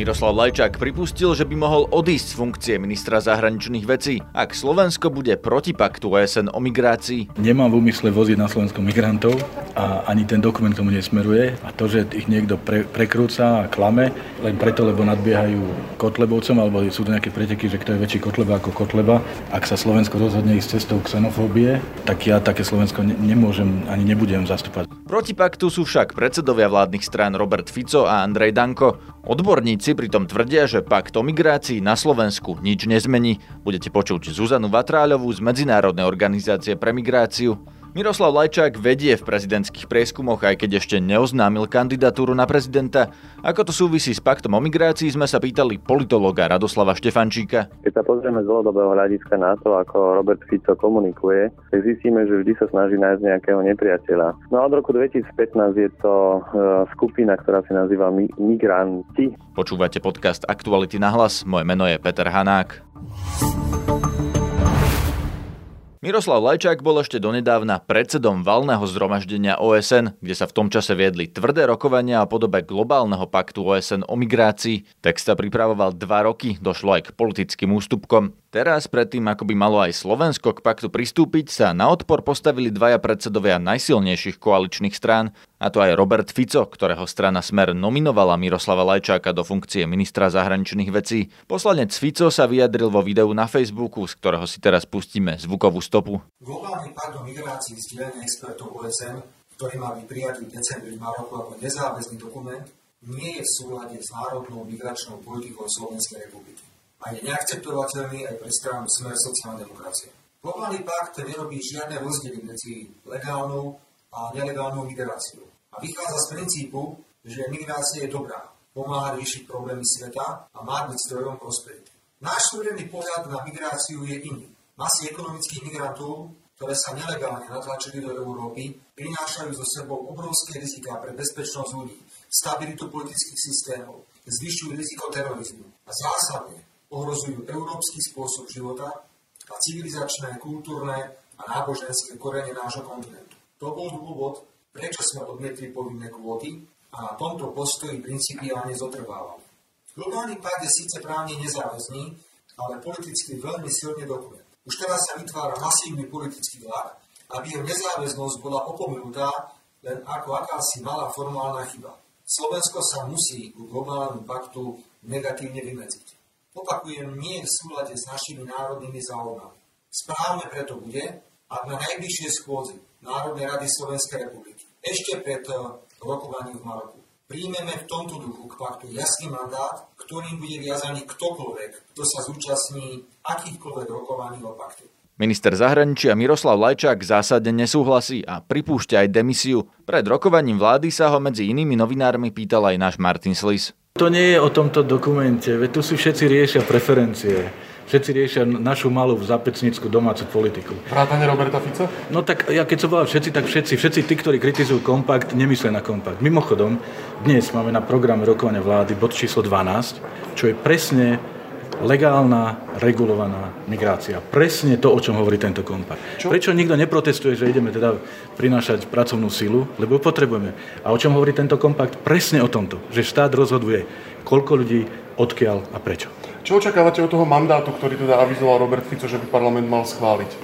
Miroslav Lajčák pripustil, že by mohol odísť z funkcie ministra zahraničných vecí, ak Slovensko bude proti paktu OSN o migrácii. Nemám v úmysle voziť na Slovensko migrantov a ani ten dokument tomu nesmeruje. A to, že ich niekto pre, prekrúca a klame, len preto, lebo nadbiehajú Kotlebovcom, alebo sú to nejaké preteky, že kto je väčší Kotleba ako Kotleba. Ak sa Slovensko rozhodne ísť cestou xenofóbie, tak ja také Slovensko ne- nemôžem ani nebudem zastúpať. Proti paktu sú však predsedovia vládnych strán Robert Fico a Andrej Danko. Odborníci pritom tvrdia, že pakt o migrácii na Slovensku nič nezmení. Budete počuť Zuzanu Vatráľovú z Medzinárodnej organizácie pre migráciu. Miroslav Lajčák vedie v prezidentských prieskumoch, aj keď ešte neoznámil kandidatúru na prezidenta. Ako to súvisí s paktom o migrácii, sme sa pýtali politológa Radoslava Štefančíka. Keď sa pozrieme z dlhodobého hľadiska na to, ako Robert Fico komunikuje, tak zistíme, že vždy sa snaží nájsť nejakého nepriateľa. No a od roku 2015 je to e, skupina, ktorá sa nazýva Migranti. Počúvate podcast Aktuality na hlas, moje meno je Peter Hanák. Miroslav Lajčák bol ešte donedávna predsedom valného zhromaždenia OSN, kde sa v tom čase viedli tvrdé rokovania o podobe globálneho paktu OSN o migrácii. Text sa pripravoval dva roky, došlo aj k politickým ústupkom. Teraz, predtým ako by malo aj Slovensko k paktu pristúpiť, sa na odpor postavili dvaja predsedovia najsilnejších koaličných strán, a to aj Robert Fico, ktorého strana Smer nominovala Miroslava Lajčáka do funkcie ministra zahraničných vecí. Poslanec Fico sa vyjadril vo videu na Facebooku, z ktorého si teraz pustíme zvukovú stopu. Globálny pakt o migrácii zdieľania expertov OSN, ktorý má byť prijatý v decembri v Maroku ako nezáväzný dokument, nie je v súlade s národnou migračnou politikou Slovenskej republiky a je neakceptovateľný aj pre stranu Smer sociálna demokracia. Globálny pakt nerobí žiadne rozdiely medzi legálnou a nelegálnou migráciou a vychádza z princípu, že migrácia je dobrá, pomáha riešiť problémy sveta a má byť zdrojom prosperity. Náš súdený pohľad na migráciu je iný. Masy ekonomických migrantov, ktoré sa nelegálne natlačili do Európy, prinášajú so sebou obrovské rizika pre bezpečnosť ľudí, stabilitu politických systémov, zvyšujú riziko terorizmu a zásadne ohrozujú európsky spôsob života a civilizačné, kultúrne a náboženské korene nášho kontinentu. To bol dôvod, prečo sme odmietli povinné kvóty a na tomto postoji principiálne zotrvávali. Globálny pakt je síce právne nezáväzný, ale politicky veľmi silný dokument. Už teraz sa vytvára masívny politický tlak, aby jeho nezáväznosť bola opomenutá len ako akási malá formálna chyba. Slovensko sa musí ku globálnemu paktu negatívne vymedziť. Opakujem, nie v súlade s našimi národnými záujmami. Správne preto bude, ak na najbližšie schôdzi Národnej rady Slovenskej republiky, ešte pred eh, rokovaním v Maroku, príjmeme v tomto duchu k paktu jasný mandát, ktorým bude viazaný ktokoľvek, kto sa zúčastní akýchkoľvek rokovaní o pakte. Minister zahraničia Miroslav Lajčák zásadne nesúhlasí a pripúšťa aj demisiu. Pred rokovaním vlády sa ho medzi inými novinármi pýtal aj náš Martin Slis. To nie je o tomto dokumente, veď tu si všetci riešia preferencie. Všetci riešia našu malú zapecnickú domácu politiku. Vrátane Roberta Fica? No tak ja keď som povedal všetci, tak všetci, všetci tí, ktorí kritizujú kompakt, nemyslia na kompakt. Mimochodom, dnes máme na programe rokovania vlády bod číslo 12, čo je presne legálna, regulovaná migrácia. Presne to, o čom hovorí tento kompakt. Čo? Prečo nikto neprotestuje, že ideme teda prinášať pracovnú silu? Lebo ju potrebujeme. A o čom hovorí tento kompakt? Presne o tomto. Že štát rozhoduje, koľko ľudí, odkiaľ a prečo. Čo očakávate od toho mandátu, ktorý teda avizoval Robert Fico, že by parlament mal schváliť?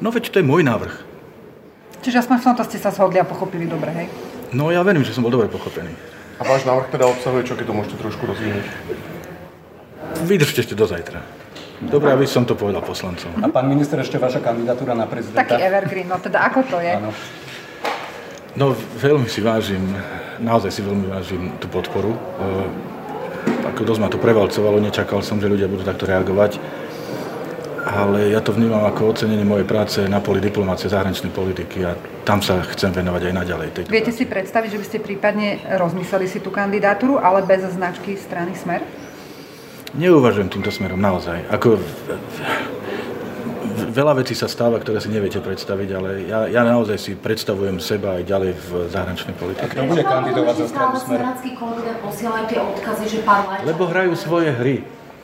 No veď to je môj návrh. Čiže aspoň v tomto ste sa shodli a pochopili dobre, hej? No ja verím, že som bol dobre pochopený. A váš návrh teda obsahuje čo, keď to môžete trošku rozvinúť? Vydržte ešte do zajtra. Dobre, aby som to povedal poslancom. A pán minister, ešte vaša kandidatúra na prezidenta? Taký evergreen, no teda ako to je? Áno. No veľmi si vážim, naozaj si veľmi vážim tú podporu. Ako dosť ma to prevalcovalo, nečakal som, že ľudia budú takto reagovať. Ale ja to vnímam ako ocenenie mojej práce na poli diplomácie, zahraničnej politiky a tam sa chcem venovať aj naďalej. Tejto Viete si predstaviť, že by ste prípadne rozmysleli si tú kandidatúru, ale bez značky strany Smer? Neuvažujem týmto smerom naozaj. Ako veľa vecí sa stáva, ktoré si neviete predstaviť, ale ja, ja naozaj si predstavujem seba aj ďalej v zahraničnej politike. Kto bude kandidovať za stranu Smer? Lebo hrajú svoje hry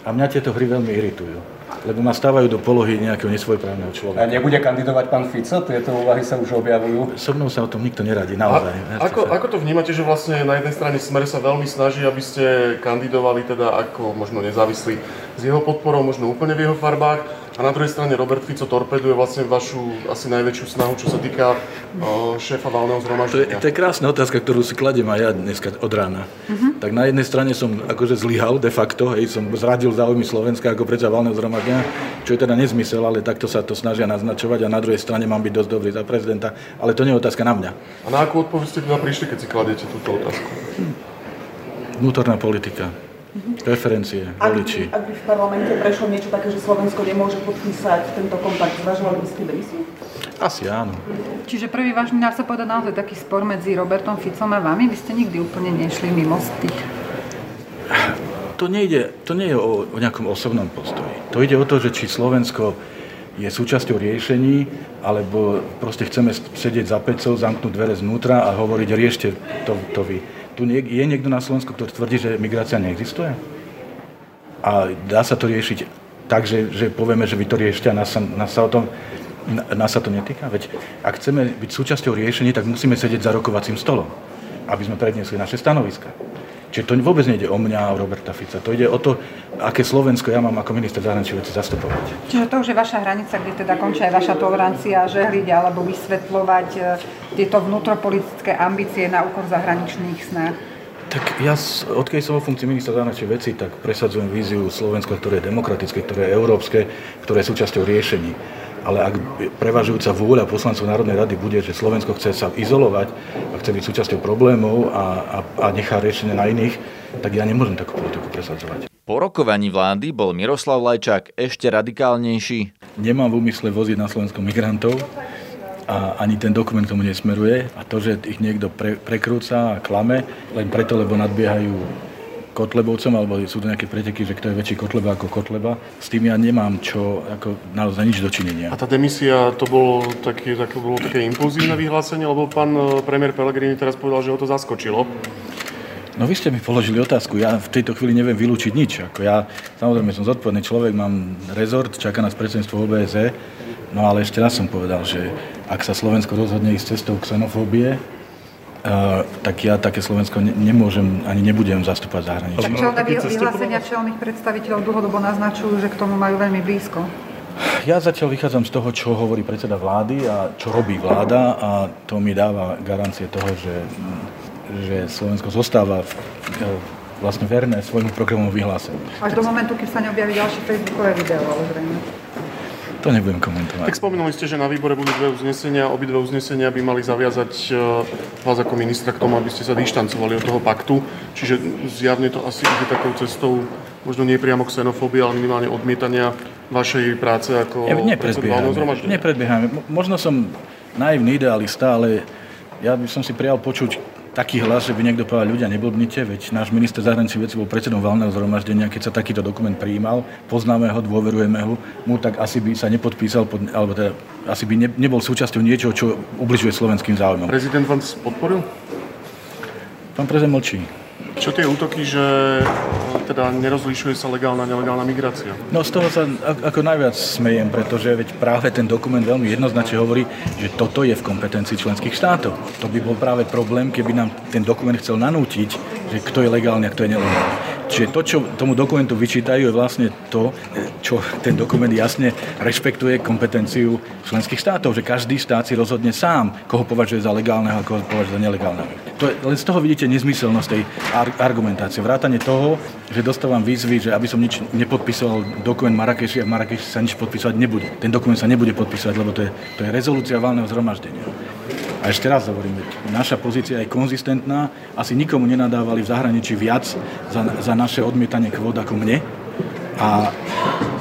a mňa tieto hry veľmi iritujú. lebo ma stávajú do polohy nejakého nesvojprávneho A človeka. nebude kandidovať pán Fico? Tieto úvahy sa už objavujú. So mnou sa o tom nikto neradí, A, naozaj. ako, ako to vnímate, že vlastne na jednej strane Smer sa veľmi snaží, aby ste kandidovali teda ako možno nezávislí s jeho podporou, možno úplne v jeho farbách, a na druhej strane Robert Fico torpeduje vlastne vašu asi najväčšiu snahu, čo sa týka o, šéfa valného To je, zhromaždenia. to je krásna otázka, ktorú si kladiem aj ja dneska od rána. Tak na jednej strane som akože zlyhal de facto, hej, som zradil záujmy Slovenska ako predseda valného zhromaždenia, čo je teda nezmysel, ale takto sa to snažia naznačovať a na druhej strane mám byť dosť dobrý za prezidenta, ale to nie je otázka na mňa. A na akú odpoveď ste teda prišli, keď si kladiete túto otázku? Vnútorná politika, preferencie, voliči. ak by v parlamente prešlo niečo také, že Slovensko nemôže podpísať tento kompakt, zvažovali by ste demisiu? Asi áno. Čiže prvý váš, dá sa povedať naozaj taký spor medzi Robertom Ficom a vami, vy ste nikdy úplne nešli mimo z tých To nejde, to nie je o, o nejakom osobnom postoji. To ide o to, že či Slovensko je súčasťou riešení, alebo proste chceme sedieť za pecou, zamknúť dvere znútra a hovoriť, riešte to, to vy. Tu nie, je niekto na Slovensku, ktorý tvrdí, že migrácia neexistuje? A dá sa to riešiť tak, že, že povieme, že vy to riešte a nás sa, nás sa o tom nás sa to netýka? Veď ak chceme byť súčasťou riešení, tak musíme sedieť za rokovacím stolom, aby sme predniesli naše stanoviska. Čiže to vôbec nejde o mňa a o Roberta Fica. To ide o to, aké Slovensko ja mám ako minister zahraničných vecí zastupovať. Čiže to už je vaša hranica, kde teda končí aj vaša tolerancia žehliť alebo vysvetľovať e, tieto vnútropolitické ambície na úkor zahraničných snách. Tak ja, odkedy som vo funkcii ministra zahraničných vecí, tak presadzujem víziu Slovenska, ktoré je demokratické, ktoré je európske, ktoré je súčasťou riešení. Ale ak prevažujúca vôľa poslancov Národnej rady bude, že Slovensko chce sa izolovať a chce byť súčasťou problémov a, a, a nechá riešenie na iných, tak ja nemôžem takú politiku presadzovať. Po rokovaní vlády bol Miroslav Lajčák ešte radikálnejší. Nemám v úmysle voziť na Slovensku migrantov a ani ten dokument tomu nesmeruje. A to, že ich niekto pre, prekrúca a klame, len preto, lebo nadbiehajú Kotlebovcom, alebo sú to nejaké preteky, že kto je väčší Kotleba ako Kotleba. S tým ja nemám čo, ako naozaj nič dočinenia. A tá demisia, to bolo také, také, bolo také impulzívne vyhlásenie, lebo pán e, premiér Pellegrini teraz povedal, že ho to zaskočilo. No vy ste mi položili otázku, ja v tejto chvíli neviem vylúčiť nič. Ako ja, samozrejme, som zodpovedný človek, mám rezort, čaká nás predsedníctvo OBSE, no ale ešte raz som povedal, že ak sa Slovensko rozhodne ísť cestou xenofóbie, Uh, tak ja také Slovensko ne- nemôžem ani nebudem zastúpať zahraničí. Tak čelné vy- vyhlásenia čelných predstaviteľov dlhodobo naznačujú, že k tomu majú veľmi blízko. Ja zatiaľ vychádzam z toho, čo hovorí predseda vlády a čo robí vláda a to mi dáva garancie toho, že, že Slovensko zostáva v, e, vlastne verné svojmu programovému vyhláseniu. Až do momentu, keď sa neobjaví ďalšie facebookové video, ale zrejme. To nebudem komentovať. Tak spomínali ste, že na výbore budú dve uznesenia. Obidve uznesenia by mali zaviazať e, vás ako ministra k tomu, aby ste sa dištancovali od toho paktu. Čiže zjavne to asi ide takou cestou, možno nie priamo xenofóbie, ale minimálne odmietania vašej práce ako zhromaždenia. Nepredbiehajme. Mo- Možno som naivný idealista, ale ja by som si prijal počuť taký hlas, že by niekto povedal, ľudia, neblbnite, veď náš minister zahraničných vecí bol predsedom valného zhromaždenia, keď sa takýto dokument prijímal, poznáme ho, dôverujeme ho, mu tak asi by sa nepodpísal, pod, alebo teda asi by ne, nebol súčasťou niečoho, čo ubližuje slovenským záujmom. Prezident vás podporil? Pán prezident mlčí. Čo tie útoky, že e, teda nerozlišuje sa legálna a nelegálna migrácia? No z toho sa ako najviac smejem, pretože veď práve ten dokument veľmi jednoznačne hovorí, že toto je v kompetencii členských štátov. To by bol práve problém, keby nám ten dokument chcel nanútiť, že kto je legálny a kto je nelegálny. Čiže to, čo tomu dokumentu vyčítajú, je vlastne to, čo ten dokument jasne rešpektuje kompetenciu členských štátov, že každý štát si rozhodne sám, koho považuje za legálneho a koho považuje za nelegálneho. To je, len z toho vidíte nezmyselnosť tej ar- argumentácie. Vrátanie toho, že dostávam výzvy, že aby som nič nepodpisoval dokument Marrakeši a v Marrakeši sa nič podpisovať nebude. Ten dokument sa nebude podpisovať, lebo to je, to je rezolúcia valného zhromaždenia. A ešte raz hovorím, naša pozícia je konzistentná. Asi nikomu nenadávali v zahraničí viac za, za naše odmietanie kvót ako mne. A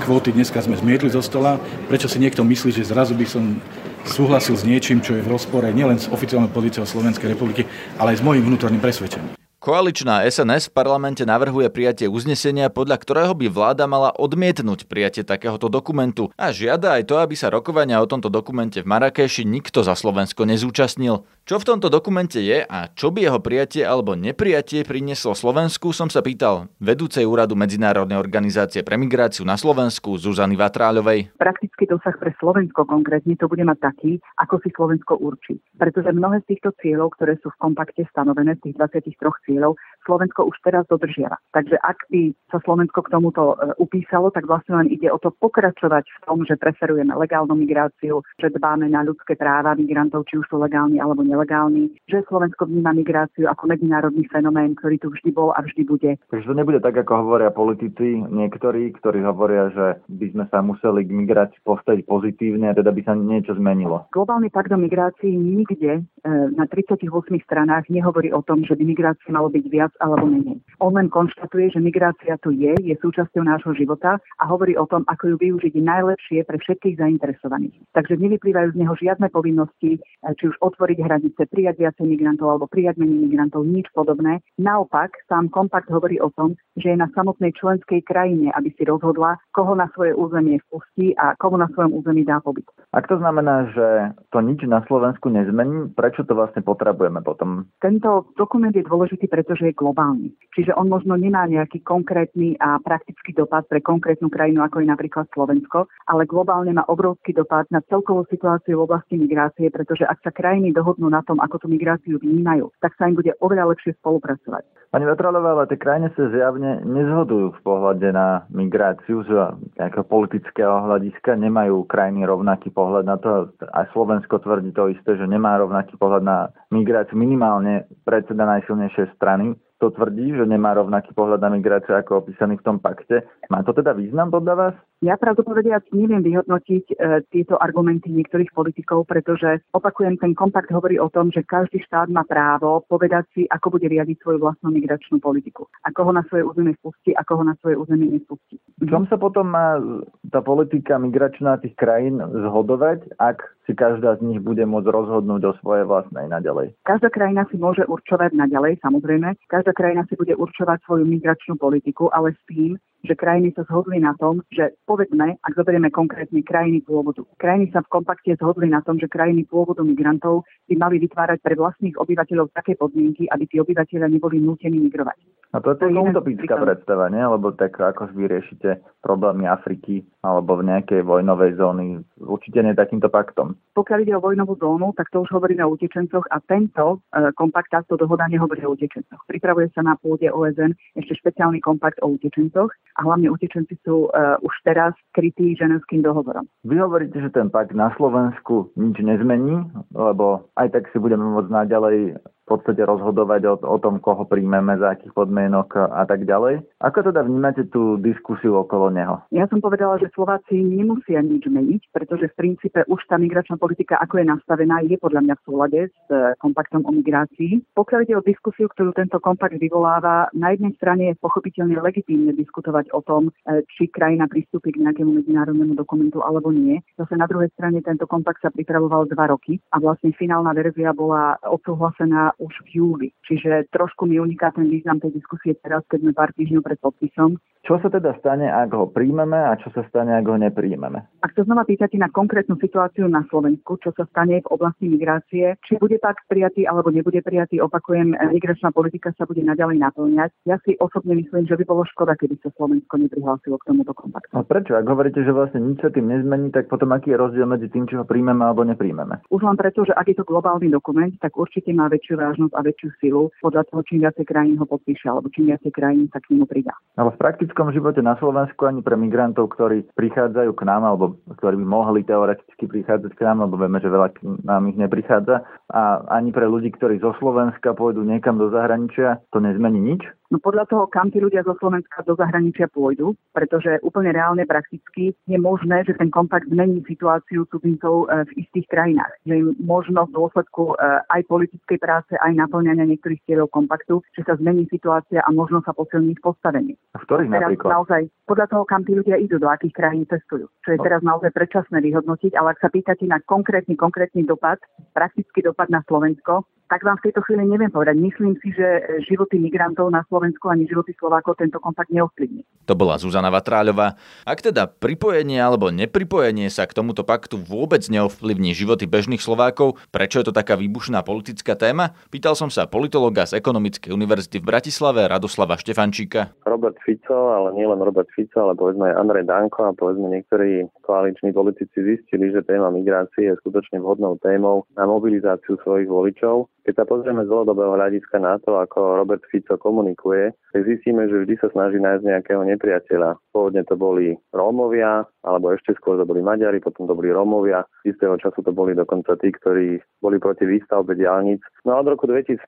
kvóty dneska sme zmietli zo stola. Prečo si niekto myslí, že zrazu by som súhlasil s niečím, čo je v rozpore nielen s oficiálnou pozíciou Slovenskej republiky, ale aj s môjim vnútorným presvedčením. Koaličná SNS v parlamente navrhuje prijatie uznesenia, podľa ktorého by vláda mala odmietnúť prijatie takéhoto dokumentu a žiada aj to, aby sa rokovania o tomto dokumente v Marrakeši nikto za Slovensko nezúčastnil. Čo v tomto dokumente je a čo by jeho prijatie alebo neprijatie prinieslo Slovensku, som sa pýtal vedúcej úradu Medzinárodnej organizácie pre migráciu na Slovensku Zuzany Vatráľovej. Praktický dosah pre Slovensko konkrétne to bude mať taký, ako si Slovensko určí. Pretože mnohé z týchto cieľov, ktoré sú v kompakte stanovené, z tých 23 cieľov, Slovensko už teraz dodržiava. Takže ak by sa Slovensko k tomuto e, upísalo, tak vlastne len ide o to pokračovať v tom, že preferujeme legálnu migráciu, že dbáme na ľudské práva migrantov, či už sú legálni alebo nelegálni že Slovensko vníma migráciu ako medzinárodný fenomén, ktorý tu vždy bol a vždy bude. Takže to nebude tak, ako hovoria politici niektorí, ktorí hovoria, že by sme sa museli k migrácii postaviť pozitívne a teda by sa niečo zmenilo. Globálny pakt o migrácii nikde e, na 38 stranách nehovorí o tom, že by migrácia malo byť viac alebo menej. On len konštatuje, že migrácia tu je, je súčasťou nášho života a hovorí o tom, ako ju využiť najlepšie pre všetkých zainteresovaných. Takže nevyplývajú z neho žiadne povinnosti, e, či už otvoriť hranice prijať viacej migrantov alebo prijať menej migrantov, nič podobné. Naopak, sám kompakt hovorí o tom, že je na samotnej členskej krajine, aby si rozhodla, koho na svoje územie vpustí a koho na svojom území dá pobyt. Ak to znamená, že to nič na Slovensku nezmení, prečo to vlastne potrebujeme potom? Tento dokument je dôležitý, pretože je globálny. Čiže on možno nemá nejaký konkrétny a praktický dopad pre konkrétnu krajinu, ako je napríklad Slovensko, ale globálne má obrovský dopad na celkovú situáciu v oblasti migrácie, pretože ak sa krajiny dohodnú na tom, ako tú migráciu vnímajú, tak sa im bude oveľa lepšie spolupracovať. Pani Vetralová, ale tie krajiny sa zjavne nezhodujú v pohľade na migráciu z nejakého politického hľadiska, nemajú krajiny rovnaký pohľad na to. Aj Slovensko tvrdí to isté, že nemá rovnaký pohľad na migráciu, minimálne predseda najsilnejšej strany to tvrdí, že nemá rovnaký pohľad na migráciu ako opísaný v tom pakte. Má to teda význam podľa vás? Ja pravdu povediac neviem vyhodnotiť e, tieto argumenty niektorých politikov, pretože opakujem, ten kompakt hovorí o tom, že každý štát má právo povedať si, ako bude riadiť svoju vlastnú migračnú politiku. Ako ho na svoje územie spustí, ako ho na svoje územie nespustí. V čom sa potom má tá politika migračná tých krajín zhodovať, ak si každá z nich bude môcť rozhodnúť o svojej vlastnej naďalej? Každá krajina si môže určovať naďalej, samozrejme. Každá krajina si bude určovať svoju migračnú politiku, ale s tým, že krajiny sa zhodli na tom, že povedzme, ak zoberieme konkrétne krajiny pôvodu. Krajiny sa v kompakte zhodli na tom, že krajiny pôvodu migrantov by mali vytvárať pre vlastných obyvateľov také podmienky, aby tí obyvateľia neboli nútení migrovať. A to je taká utopická predstava, nie? Lebo tak ako vyriešite problémy Afriky alebo v nejakej vojnovej zóny, určite nie takýmto paktom. Pokiaľ ide o vojnovú zónu, tak to už hovoríme o utečencoch a tento e, kompakt, táto dohoda nehovorí o utečencoch. Pripravuje sa na pôde OSN ešte špeciálny kompakt o utečencoch a hlavne utečenci sú uh, už teraz krytí ženevským dohovorom. Vy hovoríte, že ten pakt na Slovensku nič nezmení, lebo aj tak si budeme môcť naďalej podstate rozhodovať o, o tom, koho príjmeme, za akých podmienok a tak ďalej. Ako teda vnímate tú diskusiu okolo neho? Ja som povedala, že Slováci nemusia nič meniť, pretože v princípe už tá migračná politika, ako je nastavená, je podľa mňa v súlade s e, kompaktom o migrácii. Pokiaľ ide o diskusiu, ktorú tento kompakt vyvoláva, na jednej strane je pochopiteľne legitímne diskutovať o tom, e, či krajina pristúpi k nejakému medzinárodnému dokumentu alebo nie. Zase na druhej strane tento kompakt sa pripravoval dva roky a vlastne finálna verzia bola odsúhlasená už v júli. Čiže trošku mi uniká ten význam tej diskusie teraz, keď sme pár týždňov pred podpisom. Čo sa teda stane, ak ho príjmeme a čo sa stane, ak ho nepríjmeme? Ak sa znova pýtate na konkrétnu situáciu na Slovensku, čo sa stane v oblasti migrácie, či bude tak prijatý alebo nebude prijatý, opakujem, migračná politika sa bude naďalej naplňať. Ja si osobne myslím, že by bolo škoda, keby sa Slovensko neprihlásilo k tomuto kompaktu. A prečo? Ak hovoríte, že vlastne nič sa tým nezmení, tak potom aký je rozdiel medzi tým, či ho príjmeme alebo nepríjmeme? Už len preto, že ak je to globálny dokument, tak určite má väčšiu vážnosť a väčšiu silu podľa toho, čím viacej krajín ho podpíše alebo čím viacej krajín sa k nemu pridá. Ale v praktickom živote na Slovensku ani pre migrantov, ktorí prichádzajú k nám alebo ktorí by mohli teoreticky prichádzať k nám, lebo vieme, že veľa k nám ich neprichádza a ani pre ľudí, ktorí zo Slovenska pôjdu niekam do zahraničia, to nezmení nič? No podľa toho, kam tí ľudia zo Slovenska do zahraničia pôjdu, pretože úplne reálne prakticky je možné, že ten kompakt zmení situáciu cudzincov e, v istých krajinách. Že im možno v dôsledku e, aj politickej práce, aj naplňania niektorých cieľov kompaktu, že sa zmení situácia a možno sa posilní ich postavenie. A v ktorých napríklad? Naozaj, podľa toho, kam tí ľudia idú, do akých krajín cestujú. Čo je no. teraz naozaj predčasné vyhodnotiť, ale ak sa pýtate na konkrétny, konkrétny dopad, praktický dopad na Slovensko, tak vám v tejto chvíli neviem povedať. Myslím si, že životy migrantov na Slovensku ani životy Slovákov tento kompakt neovplyvní. To bola Zuzana Vatráľová. Ak teda pripojenie alebo nepripojenie sa k tomuto paktu vôbec neovplyvní životy bežných Slovákov, prečo je to taká výbušná politická téma? Pýtal som sa politologa z Ekonomickej univerzity v Bratislave Radoslava Štefančíka. Robert Fico, ale nielen Robert Fico, ale povedzme aj Andrej Danko a povedzme niektorí koaliční politici zistili, že téma migrácie je skutočne vhodnou témou na mobilizáciu svojich voličov keď sa pozrieme z dlhodobého hľadiska na to, ako Robert Fico komunikuje, tak zistíme, že vždy sa snaží nájsť nejakého nepriateľa. Pôvodne to boli Rómovia, alebo ešte skôr to boli Maďari, potom to boli Rómovia. Z istého času to boli dokonca tí, ktorí boli proti výstavbe diálnic. No a od roku 2015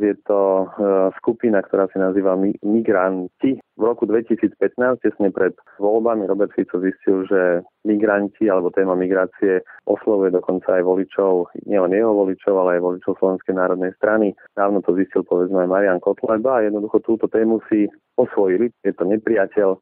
je to e, skupina, ktorá sa nazýva Migranti. V roku 2015, tesne pred voľbami, Robert Fico zistil, že migranti alebo téma migrácie oslovuje dokonca aj voličov, nielen jeho voličov, ale aj voličov Slovenskej národnej strany. Dávno to zistil povedzme aj Marian Kotleba a jednoducho túto tému si osvojili. Je to nepriateľ,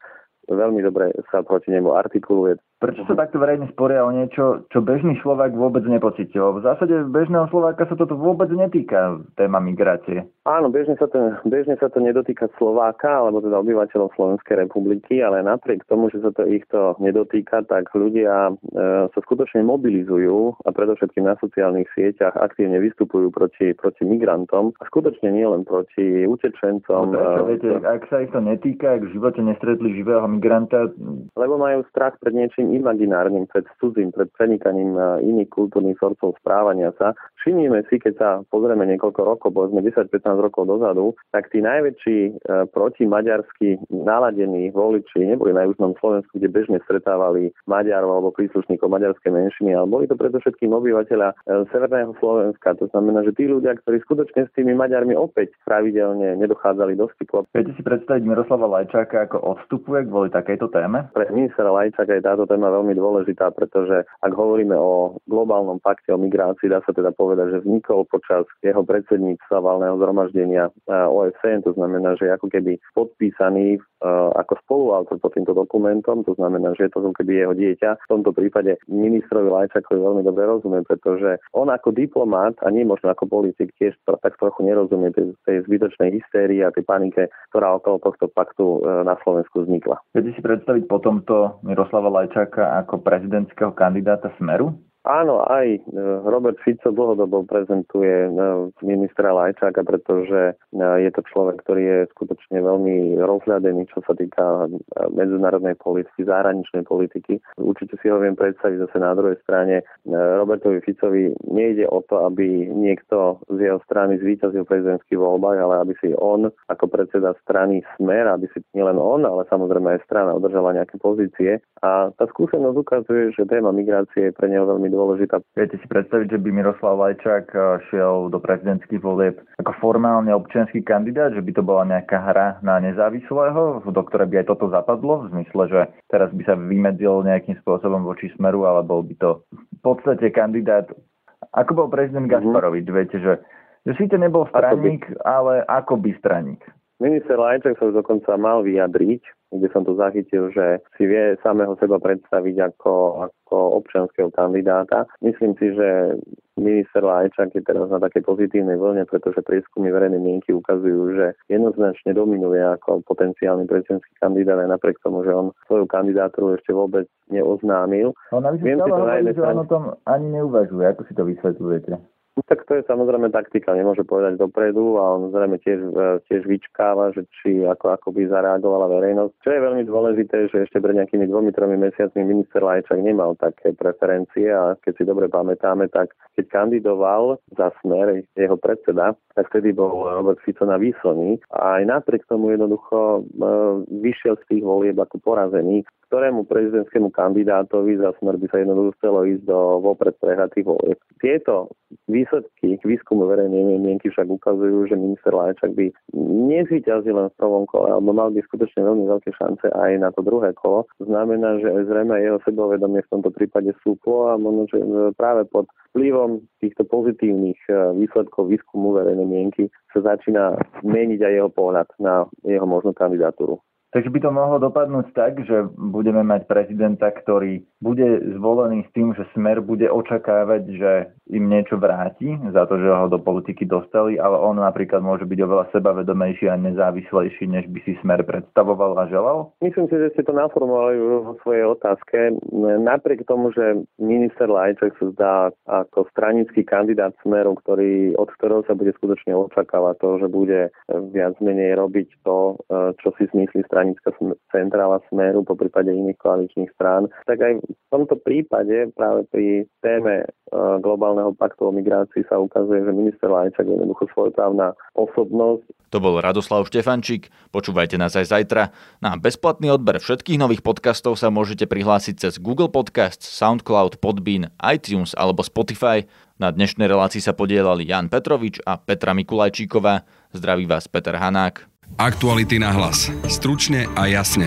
veľmi dobre sa proti nemu artikuluje. Prečo sa takto verejne sporia o niečo, čo bežný Slovák vôbec nepocítil? V zásade bežného Slováka sa toto vôbec netýka, téma migrácie. Áno, bežne sa, to, bežne sa to nedotýka Slováka, alebo teda obyvateľov Slovenskej republiky, ale napriek tomu, že sa to ich to nedotýka, tak ľudia e, sa skutočne mobilizujú a predovšetkým na sociálnych sieťach aktívne vystupujú proti, proti migrantom a skutočne nie len proti utečencom. No prečo, e, viete, ak sa ich to netýka, ak v živote nestretli živého migranta? Lebo majú strach pred niečím imaginárnym, pred cudzím, pred prenikaním iných kultúrnych sorcov správania sa. Všimnime si, keď sa pozrieme niekoľko rokov, povedzme 10-15 rokov dozadu, tak tí najväčší e, protimaďarsky naladení voliči neboli na južnom Slovensku, kde bežne stretávali Maďarov alebo príslušníkov maďarskej menšiny, ale boli to predovšetkým obyvateľa e, Severného Slovenska. To znamená, že tí ľudia, ktorí skutočne s tými Maďarmi opäť pravidelne nedochádzali do styku. Viete si predstaviť Miroslava Lajčáka ako odstupuje kvôli takejto téme? Pre ministra Lajčáka je táto téma veľmi dôležitá, pretože ak hovoríme o globálnom pakte o migrácii, dá sa teda povedať, že vznikol počas jeho predsedníctva valného zhromaždenia eh, OSN, to znamená, že ako keby podpísaný Eh, ako spoluautor pod týmto dokumentom, to znamená, že je to keby jeho dieťa. V tomto prípade ministrovi Lajčakovi veľmi dobre rozumiem, pretože on ako diplomat a nie možno ako politik tiež tak trochu nerozumie tej, tej zbytočnej hystérii a tej panike, ktorá okolo tohto paktu eh, na Slovensku vznikla. Viete si predstaviť po tomto Miroslava Lajčaka ako prezidentského kandidáta Smeru? Áno, aj e, Robert Fico dlhodobo prezentuje e, ministra Lajčáka, pretože e, je to človek, ktorý je skutočne veľmi rozhľadený, čo sa týka medzinárodnej politiky, zahraničnej politiky. Určite si ho viem predstaviť zase na druhej strane. Robertovi Ficovi nejde o to, aby niekto z jeho strany zvíťazil v prezidentských voľbách, ale aby si on ako predseda strany Smer, aby si nielen on, ale samozrejme aj strana udržala nejaké pozície. A tá skúsenosť ukazuje, že téma migrácie je pre neho veľmi veľmi dôležitá. Viete si predstaviť, že by Miroslav Lajčák eh, šiel do prezidentských volieb ako formálne občianský kandidát, že by to bola nejaká hra na nezávislého, do ktorej by aj toto zapadlo, v zmysle, že teraz by sa vymedzil nejakým spôsobom voči smeru, ale bol by to v podstate kandidát, ako bol prezident mm-hmm. Gasparovič, viete, že, že síce nebol straník, by... ale ako by straník. Minister Lajčák sa už dokonca mal vyjadriť, kde som to zachytil, že si vie samého seba predstaviť ako, ako občanského kandidáta. Myslím si, že minister Lajčák je teraz na takej pozitívnej vlne, pretože prieskumy verejnej mienky ukazujú, že jednoznačne dominuje ako potenciálny prezidentský kandidát aj napriek tomu, že on svoju kandidatúru ešte vôbec neoznámil. On Viem si to na jednej strane... o tom ani neuvažuje. Ako si to vysvetľujete? No, tak to je samozrejme taktika, nemôže povedať dopredu a on zrejme tiež, e, tiež vyčkáva, že či ako, ako by zareagovala verejnosť. Čo je veľmi dôležité, že ešte pred nejakými dvomi, tromi mesiacmi minister Lajčak nemal také preferencie a keď si dobre pamätáme, tak keď kandidoval za smer jeho predseda, tak vtedy bol Robert Fico na výslní a aj napriek tomu jednoducho e, vyšiel z tých volieb ako porazený ktorému prezidentskému kandidátovi za smer by sa jednoducho chcelo ísť do vopred prehratých volieb. Tieto výsledky výskumu verejnej mienky však ukazujú, že minister Lajčak by nezvyťazil len v prvom kole, alebo mal by skutočne veľmi veľké šance aj na to druhé kolo. Znamená, že zrejme jeho sebavedomie v tomto prípade súplo a možno, že práve pod vplyvom týchto pozitívnych eh, výsledkov výskumu verejnej mienky sa začína meniť aj jeho pohľad na jeho možnú kandidatúru. Takže by to mohlo dopadnúť tak, že budeme mať prezidenta, ktorý bude zvolený s tým, že smer bude očakávať, že im niečo vráti za to, že ho do politiky dostali, ale on napríklad môže byť oveľa sebavedomejší a nezávislejší, než by si smer predstavoval a želal? Myslím si, že ste to naformovali vo svojej otázke. Napriek tomu, že minister Lajček sa zdá ako stranický kandidát smeru, ktorý, od ktorého sa bude skutočne očakávať to, že bude viac menej robiť to, čo si zmyslí stranická centrála Smeru, po prípade iných koaličných strán, tak aj v tomto prípade práve pri téme e, globálneho paktu o migrácii sa ukazuje, že minister Lajčak je jednoducho svojprávna osobnosť. To bol Radoslav Štefančík. Počúvajte nás aj zajtra. Na bezplatný odber všetkých nových podcastov sa môžete prihlásiť cez Google Podcasts, SoundCloud, Podbean, iTunes alebo Spotify. Na dnešnej relácii sa podielali Jan Petrovič a Petra Mikulajčíková. Zdraví vás Peter Hanák. Aktuality na hlas. Stručne a jasne.